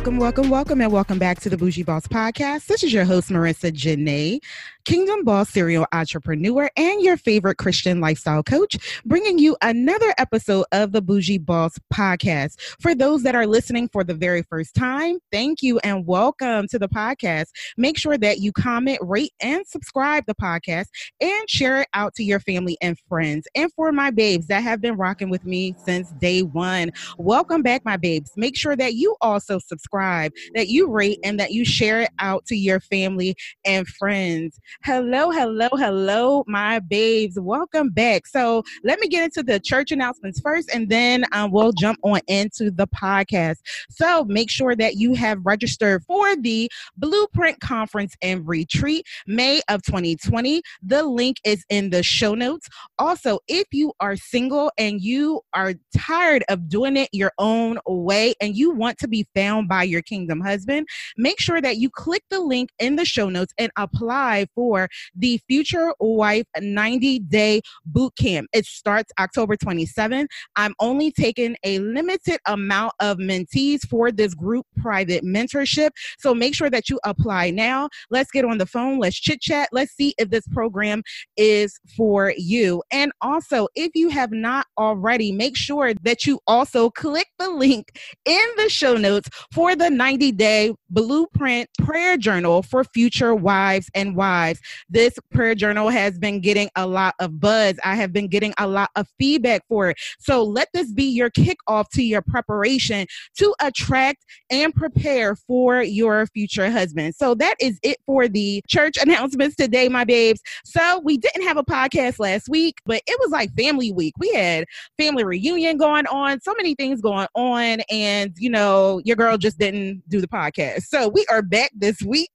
Welcome, welcome, welcome, and welcome back to the Bougie Boss Podcast. This is your host, Marica Janae, Kingdom Boss serial entrepreneur and your favorite Christian lifestyle coach, bringing you another episode of the Bougie Boss Podcast. For those that are listening for the very first time, thank you and welcome to the podcast. Make sure that you comment, rate, and subscribe the podcast and share it out to your family and friends. And for my babes that have been rocking with me since day one, welcome back, my babes. Make sure that you also subscribe subscribe, that you rate, and that you share it out to your family and friends. Hello, hello, hello, my babes. Welcome back. So let me get into the church announcements first, and then um, we'll jump on into the podcast. So make sure that you have registered for the Blueprint Conference and Retreat, May of 2020. The link is in the show notes. Also, if you are single and you are tired of doing it your own way and you want to be found by your kingdom husband, make sure that you click the link in the show notes and apply for the Future Wife 90 Day Boot Camp. It starts October 27th. I'm only taking a limited amount of mentees for this group private mentorship. So make sure that you apply now. Let's get on the phone. Let's chit chat. Let's see if this program is for you. And also, if you have not already, make sure that you also click the link in the show notes for for the 90 day blueprint prayer journal for future wives and wives. This prayer journal has been getting a lot of buzz. I have been getting a lot of feedback for it. So let this be your kickoff to your preparation to attract and prepare for your future husband. So that is it for the church announcements today, my babes. So we didn't have a podcast last week, but it was like family week. We had family reunion going on, so many things going on. And, you know, your girl just just didn't do the podcast. So we are back this week.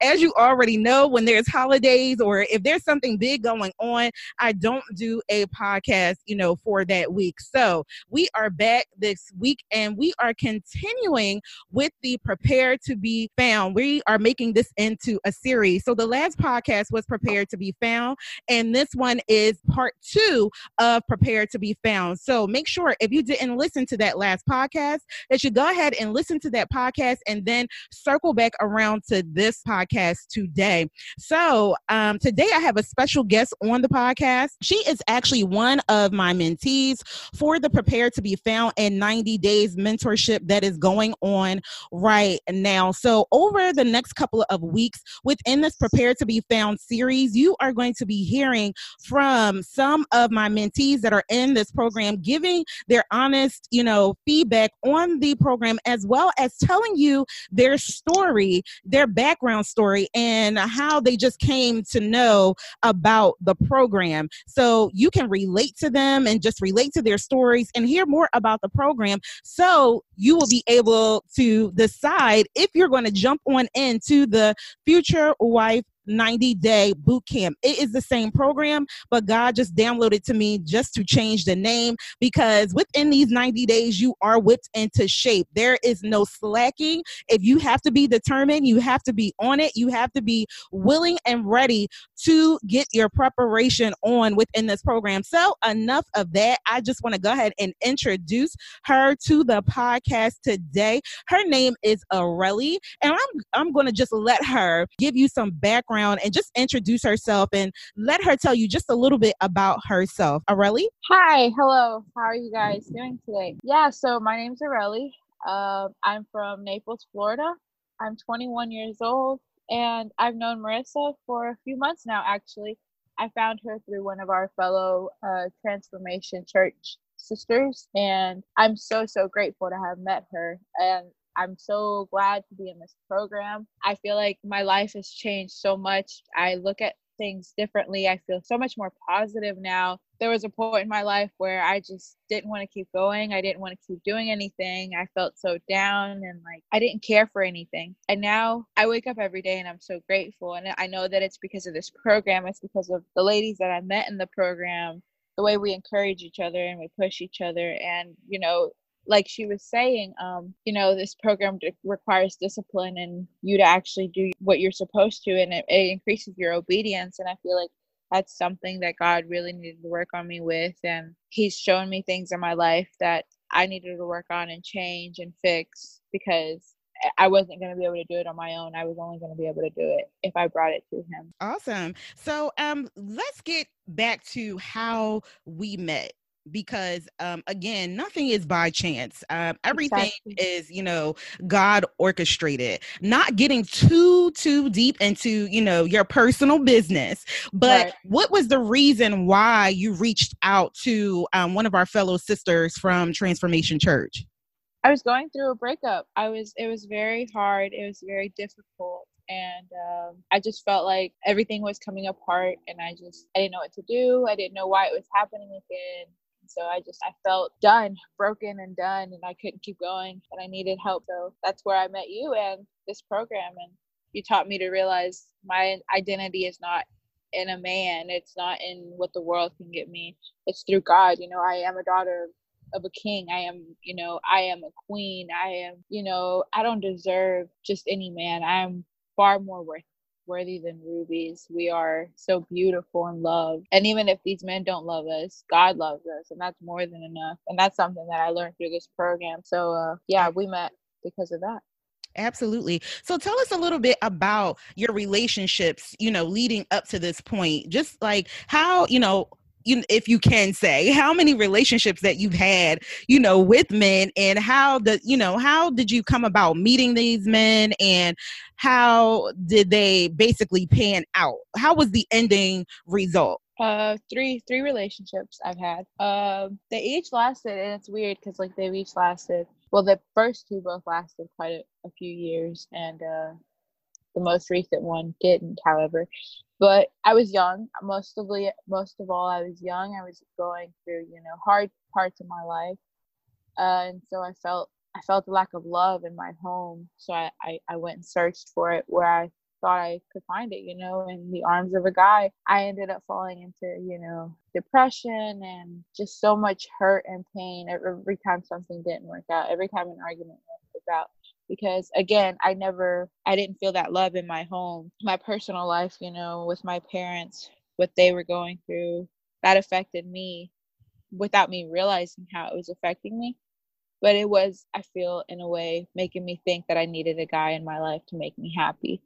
As you already know, when there's holidays or if there's something big going on, I don't do a podcast, you know, for that week. So we are back this week and we are continuing with the Prepare to Be Found. We are making this into a series. So the last podcast was Prepared to Be Found, and this one is part two of Prepare to Be Found. So make sure if you didn't listen to that last podcast, that you go ahead and listen to that podcast and then circle back around to this podcast today. So, um, today I have a special guest on the podcast. She is actually one of my mentees for the Prepare to Be Found in 90 Days mentorship that is going on right now. So, over the next couple of weeks within this Prepare to Be Found series, you are going to be hearing from some of my mentees that are in this program giving their honest, you know, feedback on the program as well as telling you their story, their background story, and how they just came to know about the program. So you can relate to them and just relate to their stories and hear more about the program. So you will be able to decide if you're going to jump on into the Future Wife 90 day boot camp. It is the same program, but God just downloaded to me just to change the name because within these 90 days, you are whipped into shape. There is no slacking. If you have to be determined, you have to be on it, you have to be willing and ready to get your preparation on within this program. So, enough of that. I just want to go ahead and introduce her to the podcast today. Her name is Arely, and I'm I'm going to just let her give you some background background and just introduce herself and let her tell you just a little bit about herself. Arely? Hi, hello. How are you guys doing today? Yeah, so my name's Arely. Uh, I'm from Naples, Florida. I'm 21 years old and I've known Marica for a few months now, actually. I found her through one of our fellow uh, Transformation Church sisters, and I'm so, so grateful to have met her. And I'm so glad to be in this program. I feel like my life has changed so much. I look at things differently. I feel so much more positive now. there was a point in my life where I just didn't want to keep going. I didn't want to keep doing anything. I felt so down and like I didn't care for anything. And now I wake up every day and I'm so grateful. And I know that it's because of this program, it's because of the ladies that I met in the program, the way we encourage each other and we push each other. And, you know, like she was saying, um, you know, this program requires discipline and you to actually do what you're supposed to, and it, it increases your obedience. And I feel like that's something that God really needed to work on me with. And He's shown me things in my life that I needed to work on and change and fix because I wasn't going to be able to do it on my own. I was only going to be able to do it if I brought it to him. Awesome. So, um, let's get back to how we met because um, again nothing is by chance. Um, everything exactly. is you know god orchestrated. Not getting too too deep into you know your personal business but right. what was the reason why you reached out to um, one of our fellow sisters from transformation church? I was going through a breakup. I was it was very hard. It was very difficult and um, i just felt like everything was coming apart and i just i didn't know what to do. I didn't know why it was happening again so I just I felt done, broken and done, and I couldn't keep going, and I needed help. So that's where I met you and this program, and you taught me to realize my identity is not in a man. It's not in what the world can get me. It's through God. You know, I am a daughter of a king. I am, you know, I am a queen. I am, you know, I don't deserve just any man. I am far more worth worthy than rubies. We are so beautiful and loved. And even if these men don't love us, God loves us, and that's more than enough. And that's something that I learned through this program. So, uh, yeah, we met because of that. Absolutely. So tell us a little bit about your relationships, you know, leading up to this point. Just like how, you know, you if you can say how many relationships that you've had you know with men and how the you know how did you come about meeting these men and how did they basically pan out? How was the ending result? Uh three three relationships i've had. Uh they each lasted and it's weird because like they've each lasted well the first two both lasted quite a, a few years and uh the most recent one didn't however but I was young. Most of most of all, I was young. I was going through, you know, hard parts of my life, uh, and so I felt I felt a lack of love in my home. So I, I I went and searched for it where I thought I could find it, you know, in the arms of a guy. I ended up falling into, you know, depression and just so much hurt and pain every time something didn't work out, every time an argument didn't out because again i never i didn't feel that love in my home my personal life you know with my parents what they were going through that affected me without me realizing how it was affecting me. But it was i feel in a way making me think that i needed a guy in my life to make me happy.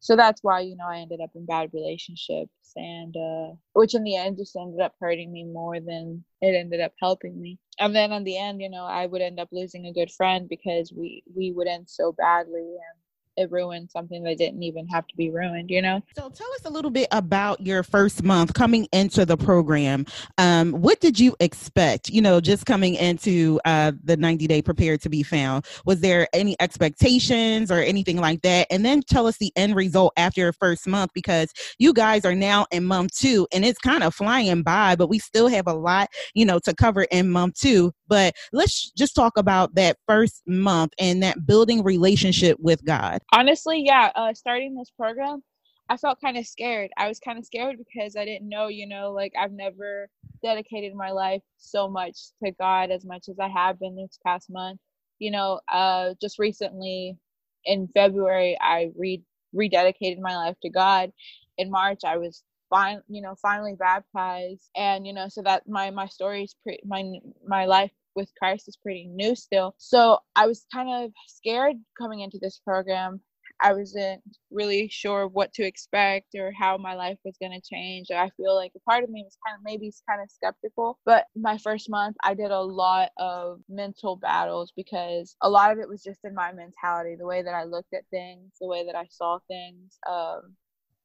So that's why you know i ended up in bad relationships and uh which in the end just ended up hurting me more than it ended up helping me and then in the end you know i would end up losing a good friend because we we would end so badly and it ruined something that didn't even have to be ruined, you know? So tell us a little bit about your first month coming into the program. Um, what did you expect, you know, just coming into uh, the 90 day prepared to be found? Was there any expectations or anything like that? And then tell us the end result after your first month because you guys are now in month two and it's kind of flying by, but we still have a lot, you know, to cover in month two. But let's just talk about that first month and that building relationship with God. Honestly, yeah, uh, starting this program, I felt kind of scared. I was kind of scared because I didn't know, you know, like I've never dedicated my life so much to God as much as I have been this past month. You know, uh, just recently in February, I re rededicated my life to God. In March, I was fine, you know, finally baptized, and you know, so that my my story is pretty, my my life with Christ is pretty new still. So I was kind of scared coming into this program. I wasn't really sure what to expect or how my life was going to change. I feel like a part of me was kind of maybe kind of skeptical. But my first month, I did a lot of mental battles because a lot of it was just in my mentality, the way that I looked at things, the way that I saw things. Um,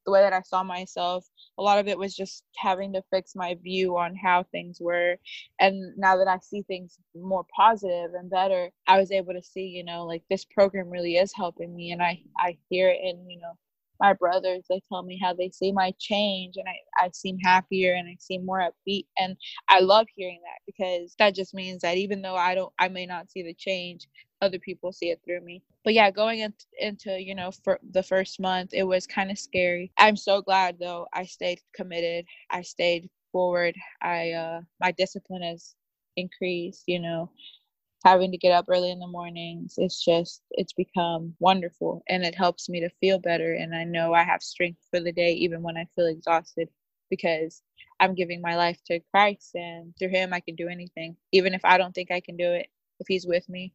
the way that I saw myself. A lot of it was just having to fix my view on how things were. And now that I see things more positive and better, I was able to see, you know, like this program really is helping me. And I, I hear it in, you know, my brothers they tell me how they see my change and I, I seem happier and I seem more upbeat and I love hearing that because that just means that even though I don't I may not see the change other people see it through me. But yeah going into, into you know for the first month it was kind of scary. I'm so glad though i stayed committed. I stayed forward. I uh my discipline has increased you know. Having to get up early in the mornings it's just it's become wonderful and it helps me to feel better and i know i have strength for the day even when i feel exhausted because i'm giving my life to christ and through him i can do anything. Even if i don't think i can do it if he's with me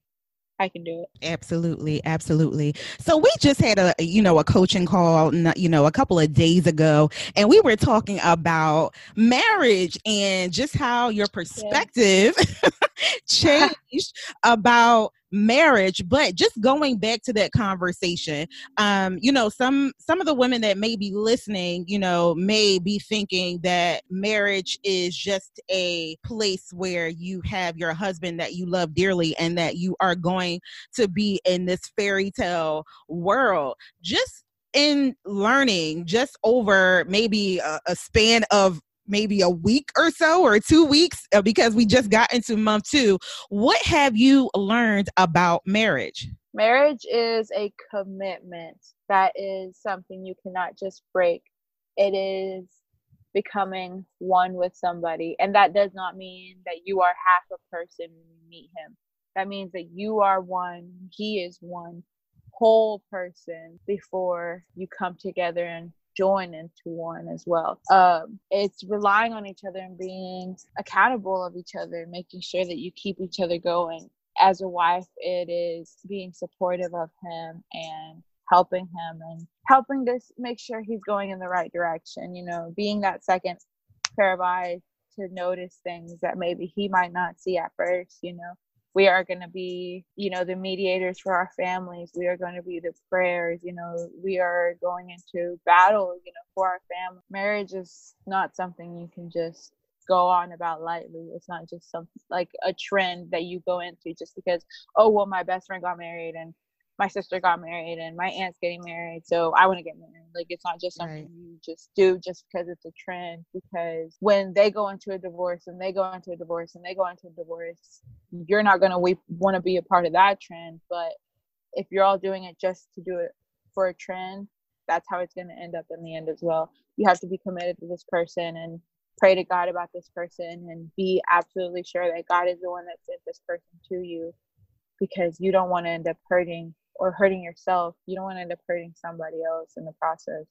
I can do it. Absolutely, absolutely. So we just had a you know a coaching call you know a couple of days ago and we were talking about marriage and just how your perspective yeah. changed about marriage but just going back to that conversation um you know some some of the women that may be listening you know may be thinking that marriage is just a place where you have your husband that you love dearly and that you are going to be in this fairy tale world. Just in learning just over maybe a, a span of maybe a week or so or two weeks uh, because we just got into month two. What have you learned about marriage? Marriage is a commitment that is something you cannot just break. It is becoming one with somebody. And that does not mean that you are half a person when you meet him. That means that you are one, he is one whole person before you come together and join into one as well. Um, it's relying on each other and being accountable of each other, making sure that you keep each other going. As a wife, it is being supportive of him and helping him and helping to make sure he's going in the right direction. You know, being that second pair of eyes to notice things that maybe he might not see at first. You know, we are going to be you know the mediators for our families. We are going to be the prayers you know we are going into battle you know for our family. Marriage is not something you can just go on about lightly. It's not just some like a trend that you go into just because oh well my best friend got married and my sister got married and my aunt's getting married so i want to get married like it's not just something right. you just do just because it's a trend because when they go into a divorce and they go into a divorce and they go into a divorce you're not going to want to be a part of that trend but if you're all doing it just to do it for a trend that's how it's going to end up in the end as well you have to be committed to this person and pray to god about this person and be absolutely sure that god is the one that sent this person to you because you don't want to end up hurting or hurting yourself. You don't want to end up hurting somebody else in the process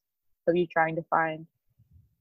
of you trying to find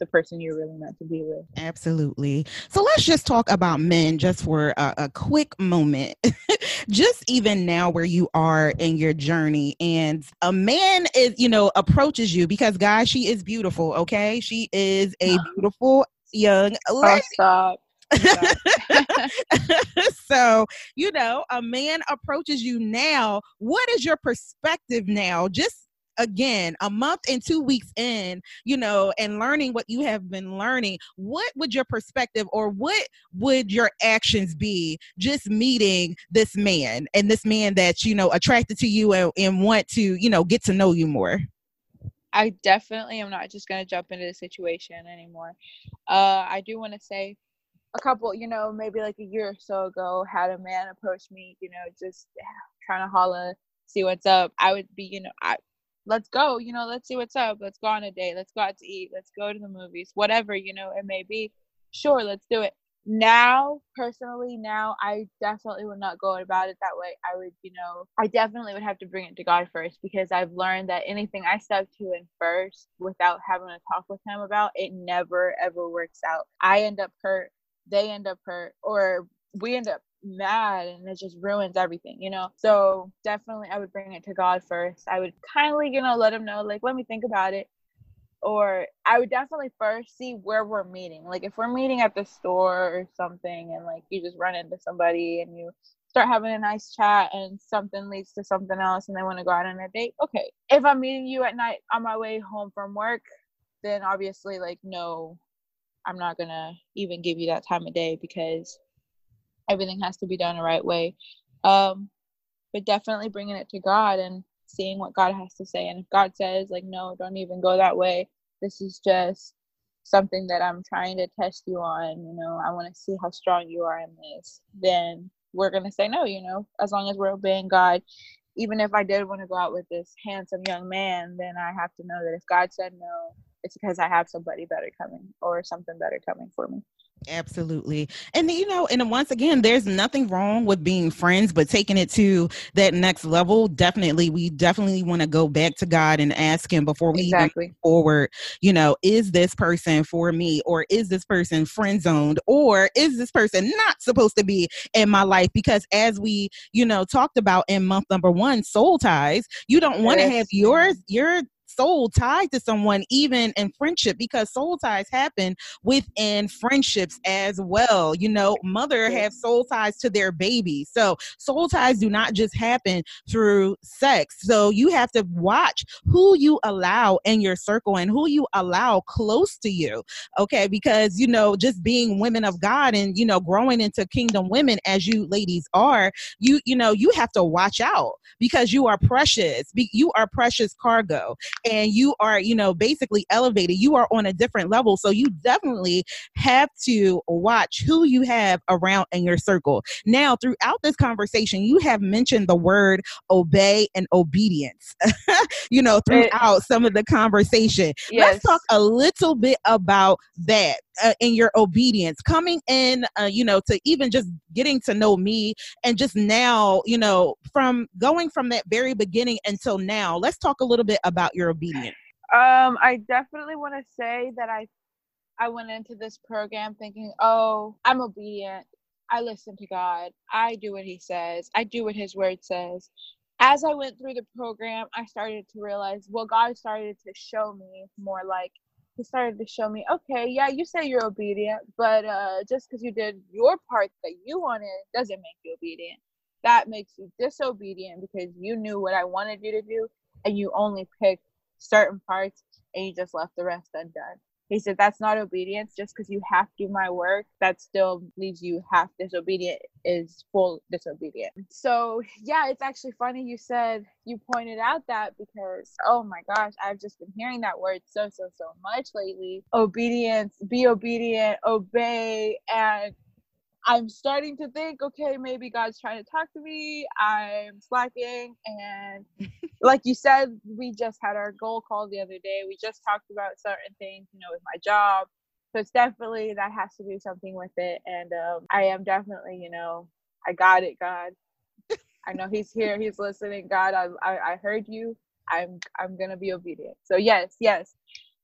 the person you're really meant to be with. Absolutely. So let's just talk about men just for a, a quick moment. just even now where you are in your journey and a man is, you know, approaches you because guys, she is beautiful, okay? She is a beautiful young lady. Oh, stop. so, you know, a man approaches you now. What is your perspective now? Just again, a month and two weeks in, you know, and learning what you have been learning, what would your perspective or what would your actions be just meeting this man and this man that, you know, attracted to you and, and want to, you know, get to know you more? I definitely am not just going to jump into the situation anymore. Uh, I do want to say a couple, you know, maybe like a year or so ago, had a man approach me, you know, just eh, trying to holla, see what's up. I would be, you know, I let's go, you know, let's see what's up. Let's go on a date. Let's go out to eat. Let's go to the movies. Whatever, you know, it may be. Sure, let's do it. Now, personally, now I definitely would not go about it that way. I would, you know, I definitely would have to bring it to God first because I've learned that anything I step to in first without having to talk with Him about, it never ever works out. I end up hurt they end up hurt or we end up mad and it just ruins everything, you know? So definitely I would bring it to God first. I would kindly, you know, let him know, like, let me think about it. Or I would definitely first see where we're meeting. Like if we're meeting at the store or something and like you just run into somebody and you start having a nice chat and something leads to something else and they want to go out on a date. Okay. If I'm meeting you at night on my way home from work, then obviously like no, I'm not gonna even give you that time of day because everything has to be done the right way. Um, but definitely bringing it to God and seeing what God has to say. And if God says, like, no, don't even go that way, this is just something that I'm trying to test you on, you know, I want to see how strong you are in this, then we're going to say no, you know, as long as we're obeying God. Even if I did want to go out with this handsome young man, then I have to know that if God said no, it's because I have somebody better coming or something better coming for me. Absolutely. And you know, and once again, there's nothing wrong with being friends, but taking it to that next level, definitely, we definitely want to go back to God and ask Him before we exactly. even forward, you know, is this person for me or is this person friend zoned or is this person not supposed to be in my life? Because as we, you know, talked about in month number one, soul ties, you don't want to have yours, your soul tied to someone, even in friendship, because soul ties happen within friendships as well. You know, mother have soul ties to their baby. So soul ties do not just happen through sex. So you have to watch who you allow in your circle and who you allow close to you. Okay. Because, you know, just being women of God and, you know, growing into kingdom women as you ladies are, you, you know, you have to watch out because you are precious. You are precious cargo and you are, you know, basically elevated. You are on a different level. So you definitely have to watch who you have around in your circle. Now, throughout this conversation, you have mentioned the word obey and obedience, you know, throughout it, some of the conversation. Yes. Let's talk a little bit about that uh, in your obedience coming in uh, you know to even just getting to know me and just now you know from going from that very beginning until now let's talk a little bit about your obedience um i definitely want to say that i i went into this program thinking oh i'm obedient. I listen to god. I do what he says. I do what his word says. As i went through the program i started to realize well god started to show me more like he started to show me, okay, yeah, you say you're obedient, but uh, just because you did your part that you wanted doesn't make you obedient. That makes you disobedient because you knew what I wanted you to do and you only picked certain parts and you just left the rest undone. He said, That's not obedience. Just because you have to do my work, that still leaves you half disobedient, is full disobedient. So, yeah, it's actually funny you said you pointed out that because, oh my gosh, I've just been hearing that word so, so, so much lately. Obedience, be obedient, obey. And I'm starting to think, okay, maybe God's trying to talk to me. I'm slacking. And like you said, we just had our goal call the other day. We just talked about certain things, you know, with my job. So it's definitely that has to do something with it. And um, I am definitely, you know, I got it, God. I know He's here. He's listening. God, I, I, I heard you. I'm I'm gonna be obedient. So yes, yes,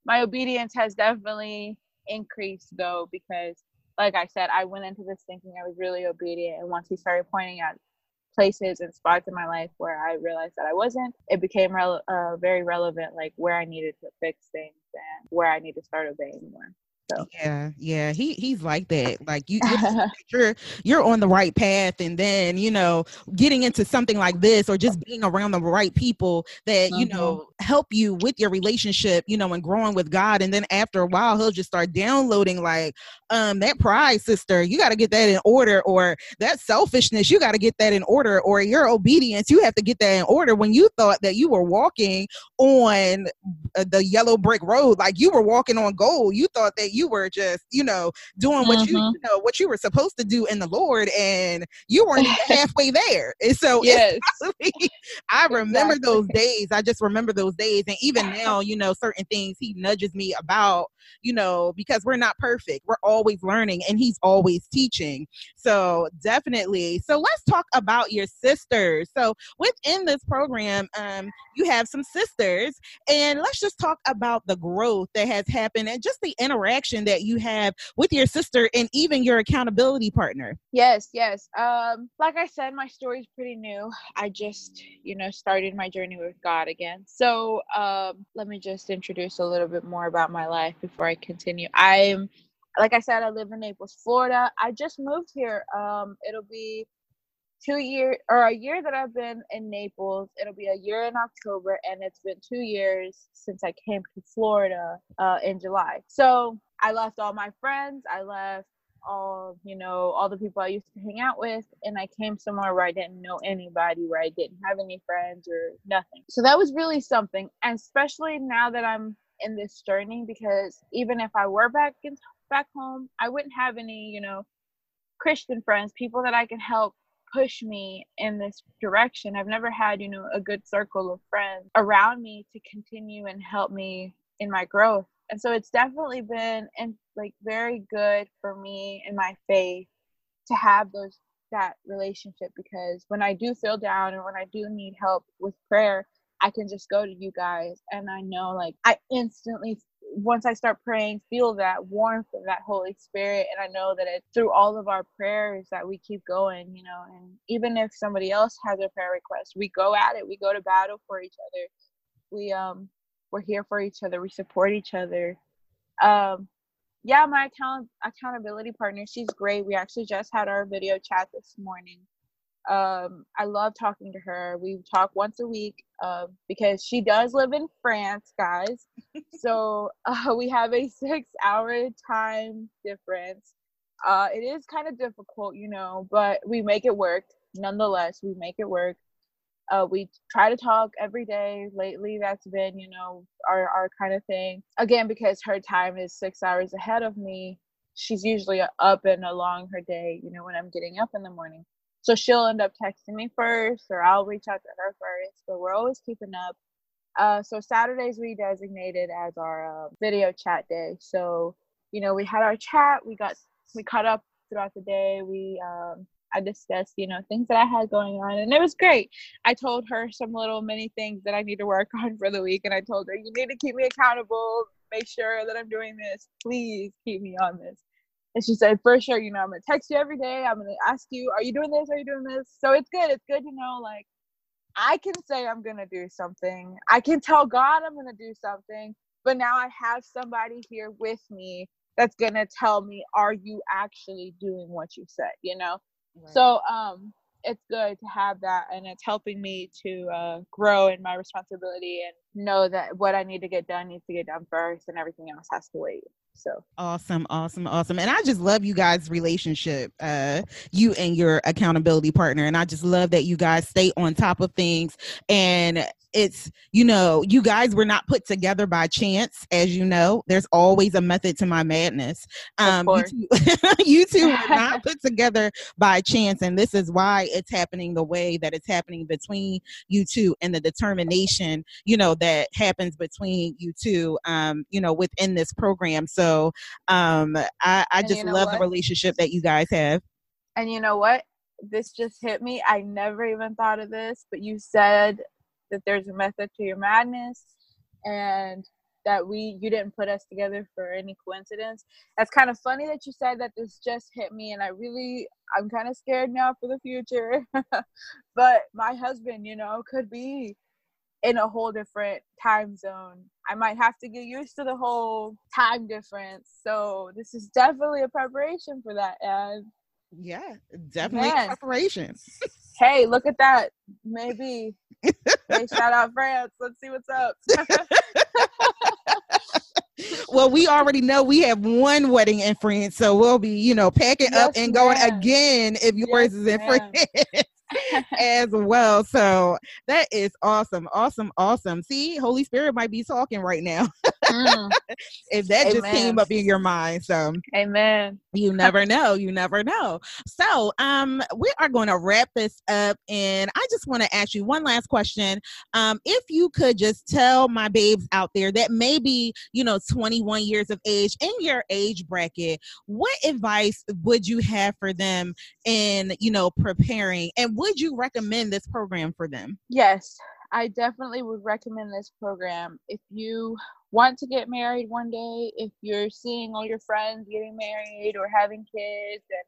my obedience has definitely increased though because like I said, I went into this thinking I was really obedient, and once he started pointing out places and spots in my life where I realized that I wasn't, it became re- uh, very relevant, like where I needed to fix things and where I need to start obeying more. So. Yeah, yeah, he he's like that. Like you, you're you're on the right path, and then you know, getting into something like this, or just being around the right people that you know mm-hmm. help you with your relationship, you know, and growing with God. And then after a while, he'll just start downloading like, um, that pride, sister, you got to get that in order, or that selfishness, you got to get that in order, or your obedience, you have to get that in order. When you thought that you were walking on uh, the yellow brick road, like you were walking on gold, you thought that you were just, you know, doing what mm-hmm. you, you, know what you were supposed to do in the Lord, and you weren't halfway there. And so, yes. I remember exactly. those days. I just remember those days, and even now, you know, certain things He nudges me about, you know, because we're not perfect. We're always learning, and He's always teaching. So definitely. So let's talk about your sisters. So within this program, um, you have some sisters, and let's just talk about the growth that has happened and just the interaction that you have with your sister and even your accountability partner. Yes, yes. Um, like I said, my story is pretty new. I just, you know, started my journey with God again. So um, let me just introduce a little bit more about my life before I continue. I'm like I said, I live in Naples, Florida. I just moved here. Um, it'll be two years or a year that I've been in Naples. It'll be a year in October, and it's been two years since I came to Florida uh, in July. So I left all my friends. I left all you know all the people i used to hang out with and i came somewhere where i didn't know anybody where i didn't have any friends or nothing so that was really something and especially now that i'm in this journey because even if i were back in back home i wouldn't have any you know christian friends people that i can help push me in this direction. I've never had you know a good circle of friends around me to continue and help me in my growth. And so it's definitely been and like very good for me in my faith to have those that relationship because when I do feel down and when I do need help with prayer, I can just go to you guys and I know like I instantly once I start praying feel that warmth of that Holy Spirit and I know that it's through all of our prayers that we keep going, you know, and even if somebody else has a prayer request, we go at it, we go to battle for each other. We um we're here for each other we support each other. Um yeah my account accountability partner she's great. We actually just had our video chat this morning um i love talking to her we talk once a week uh, because she does live in france guys so uh, we have a six hour time difference uh it is kind of difficult you know but we make it work nonetheless we make it work uh, we try to talk every day. Lately, that's been, you know, our, our kind of thing. Again, because her time is six hours ahead of me, she's usually up and along her day, you know, when I'm getting up in the morning. So she'll end up texting me first, or I'll reach out to her first, but we're always keeping up. Uh, so Saturdays we designated as our uh, video chat day. So, you know, we had our chat, we got, we caught up throughout the day. We um, I discussed, you know, things that I had going on, and it was great. I told her some little mini things that I need to work on for the week, and I told her, you need to keep me accountable, make sure that I'm doing this. Please keep me on this. And she said, for sure, you know, I'm gonna text you every day. I'm gonna ask you, are you doing this? Are you doing this? So it's good. It's good to know, like, I can say I'm gonna do something. I can tell God I'm gonna do something, but now I have somebody here with me that's gonna tell me, are you actually doing what you said? You know. So um, it's good to have that, and it's helping me to uh, grow in my responsibility and know that what I need to get done needs to get done first, and everything else has to wait. So. Awesome, awesome, awesome. And I just love you guys' relationship, uh, you and your accountability partner. And I just love that you guys stay on top of things. And it's you know you guys were not put together by chance as you know. There's always a method to my madness. Um you two, you two were not put together by chance. And this is why it's happening the way that it's happening between you two and the determination you know that happens between you two um you know within this program. So um i i just you know love what? the relationship that you guys have and you know what this just hit me. I never even thought of this, but you said that there's a method to your madness and that we you didn't put us together for any coincidence. That's kind of funny that you said that this just hit me and I really I'm kind of scared now for the future. but my husband, you know, could be in a whole different time zone. I might have to get used to the whole time difference. So this is definitely a preparation for that and yeah, definitely Man. preparation. hey, look at that. Maybe. hey, shout out France. Let's see what's up. well, we already know we have one wedding in France, so we'll be, you know, packing yes, up and going again if yours yes, is in France. as well. So that is awesome. Awesome. Awesome. See, Holy Spirit might be talking right now. mm. if that Amen. just came up in your mind. So Amen. You never know. You never know. So um we are going to wrap this up and I just want to ask you one last question. Um, if you could just tell my babes out there that maybe, you know, 21 years of age in your age bracket, what advice would you have for them in, you know, preparing and would you recommend this program for them? Yes, I definitely would recommend this program. If you want to get married one day, if you're seeing all your friends getting married or having kids and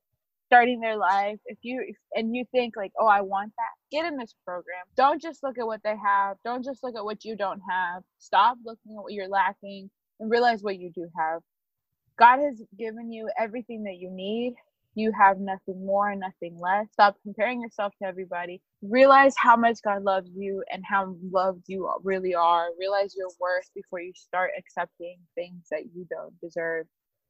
starting their life, if you and you think like, "Oh, I want that." Get in this program. Don't just look at what they have. Don't just look at what you don't have. Stop looking at what you're lacking and realize what you do have. God has given you everything that you need you have nothing more and nothing less. Stop comparing yourself to everybody. Realize how much God loves you and how loved you really are. Realize your worth before you start accepting things that you don't deserve.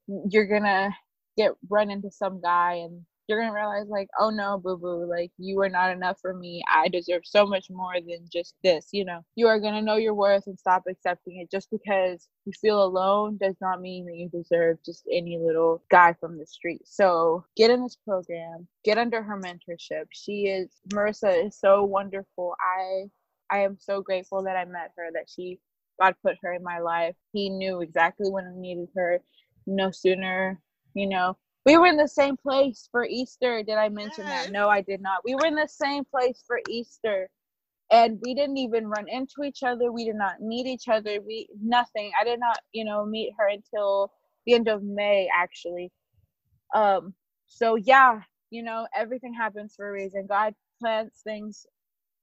You're gonna get run into some guy and you're gonna realize like oh no boo boo like you are not enough for me. I deserve so much more than just this you know? You are gonna know your worth and stop accepting it. Just because you feel alone does not mean that you deserve just any little guy from the street. So get in this program get under her mentorship. She is Marica is so wonderful. I i am so grateful that i met her that she god put her in my life. He knew exactly when i needed her. No sooner you know we were in the same place for Easter. Did I mention yes. that? No, I did not. We were in the same place for Easter. And we didn't even run into each other. We did not meet each other. We nothing. I did not, you know, meet her until the end of May actually. Um so yeah, you know, everything happens for a reason. God plants things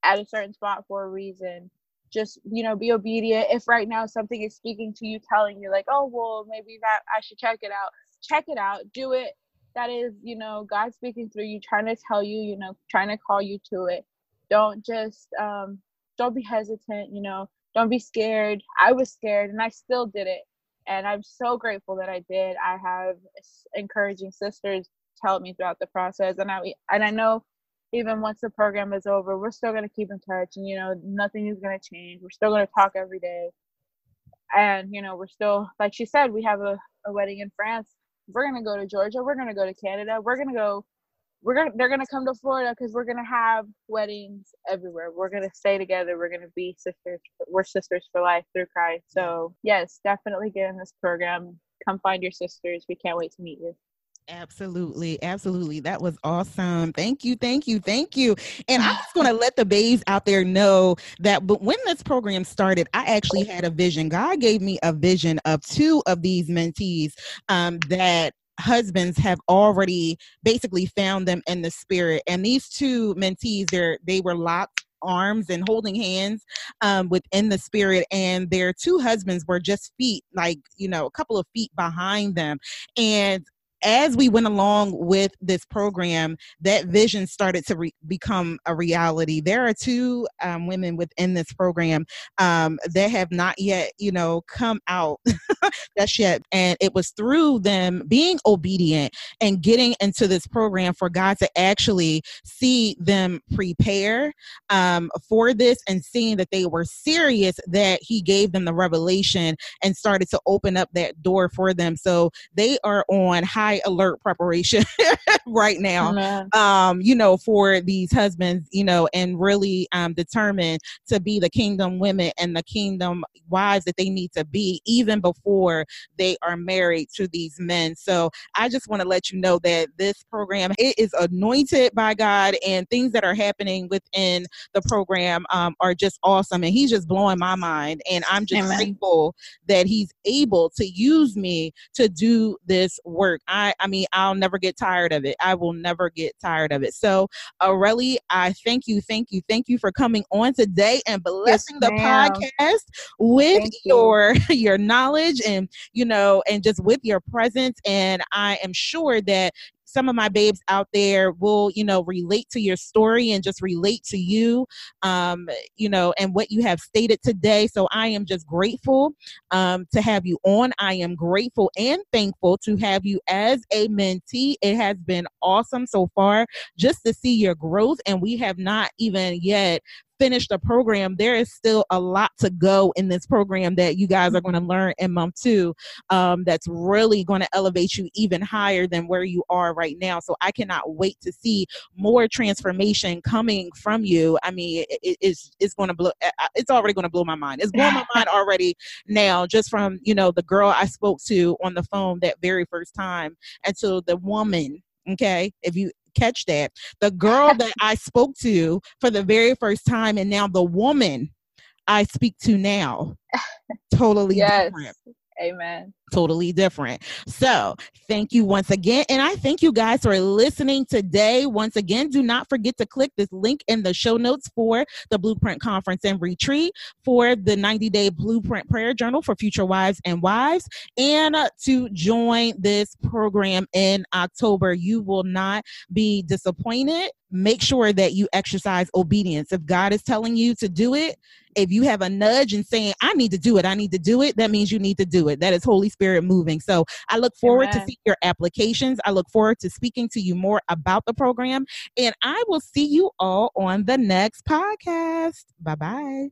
at a certain spot for a reason. Just, you know, be obedient. If right now something is speaking to you, telling you like, oh well, maybe that I should check it out check it out. Do it. That is you know god speaking through you trying to tell you you know trying to call you to it. Don't just um don't be hesitant you know. Don't be scared. I was scared and i still did it. And i'm so grateful that i did. I have encouraging sisters tell me throughout the process. And i and i know even once the program is over we're still going to keep in touch and you know nothing is going to change. We're still going to talk every day. And you know we're still like she said we have a, a wedding in france we're gonna go to Georgia, we're gonna go to Canada, we're gonna go we're gonna they're gonna come to Florida because we're gonna have weddings everywhere. We're gonna stay together. We're gonna be sisters. We're sisters for life through Christ. So yes, definitely get in this program. Come find your sisters. We can't wait to meet you. Absolutely, absolutely. That was awesome. Thank you, thank you, thank you. And I'm just going to let the babes out there know that but when this program started, I actually had a vision. God gave me a vision of two of these mentees um, that husbands have already basically found them in the spirit and these two mentees they're they were locked arms and holding hands um, within the spirit and their two husbands were just feet like you know a couple of feet behind them and as we went along with this program, that vision started to re- become a reality. There are two um, women within this program um, that have not yet, you know, come out that's yet. And it was through them being obedient and getting into this program for God to actually see them prepare um, for this and seeing that they were serious that He gave them the revelation and started to open up that door for them. So they are on high high alert preparation right now um you know for these husbands you know and really um determined to be the kingdom women and the kingdom wives that they need to be even before they are married to these men. So i just want to let you know that this program it is anointed by god and things that are happening within the program um, are just awesome and he's just blowing my mind and i'm just Amen. grateful that he's able to use me to do this work I, I mean, I'll never get tired of it. I will never get tired of it. So, Arely, I thank you, thank you, thank you for coming on today and blessing yes, the podcast with thank your you. your knowledge and you know, and just with your presence. And I am sure that some of my babes out there will, you know, relate to your story and just relate to you, um, you know, and what you have stated today. So I am just grateful um, to have you on. I am grateful and thankful to have you as a mentee. It has been awesome so far just to see your growth, and we have not even yet finish the program, there is still a lot to go in this program that you guys are going to learn in month two um, that's really going to elevate you even higher than where you are right now. So I cannot wait to see more transformation coming from you. I mean, it, it's, it's going to blow, it's already going to blow my mind. It's blowing my mind already now, just from, you know, the girl I spoke to on the phone that very first time and so the woman okay if you catch that. The girl that I spoke to for the very first time, and now the woman I speak to now, totally yes. different. Amen. Totally different. So, thank you once again. And I thank you guys for listening today. Once again, do not forget to click this link in the show notes for the Blueprint Conference and Retreat, for the 90 day Blueprint Prayer Journal for future wives and wives, and uh, to join this program in October. You will not be disappointed make sure that you exercise obedience. If God is telling you to do it, if you have a nudge and saying, I need to do it, I need to do it, that means you need to do it. That is Holy Spirit moving. So I look forward Amen. to see your applications. I look forward to speaking to you more about the program. And I will see you all on the next podcast. Bye bye.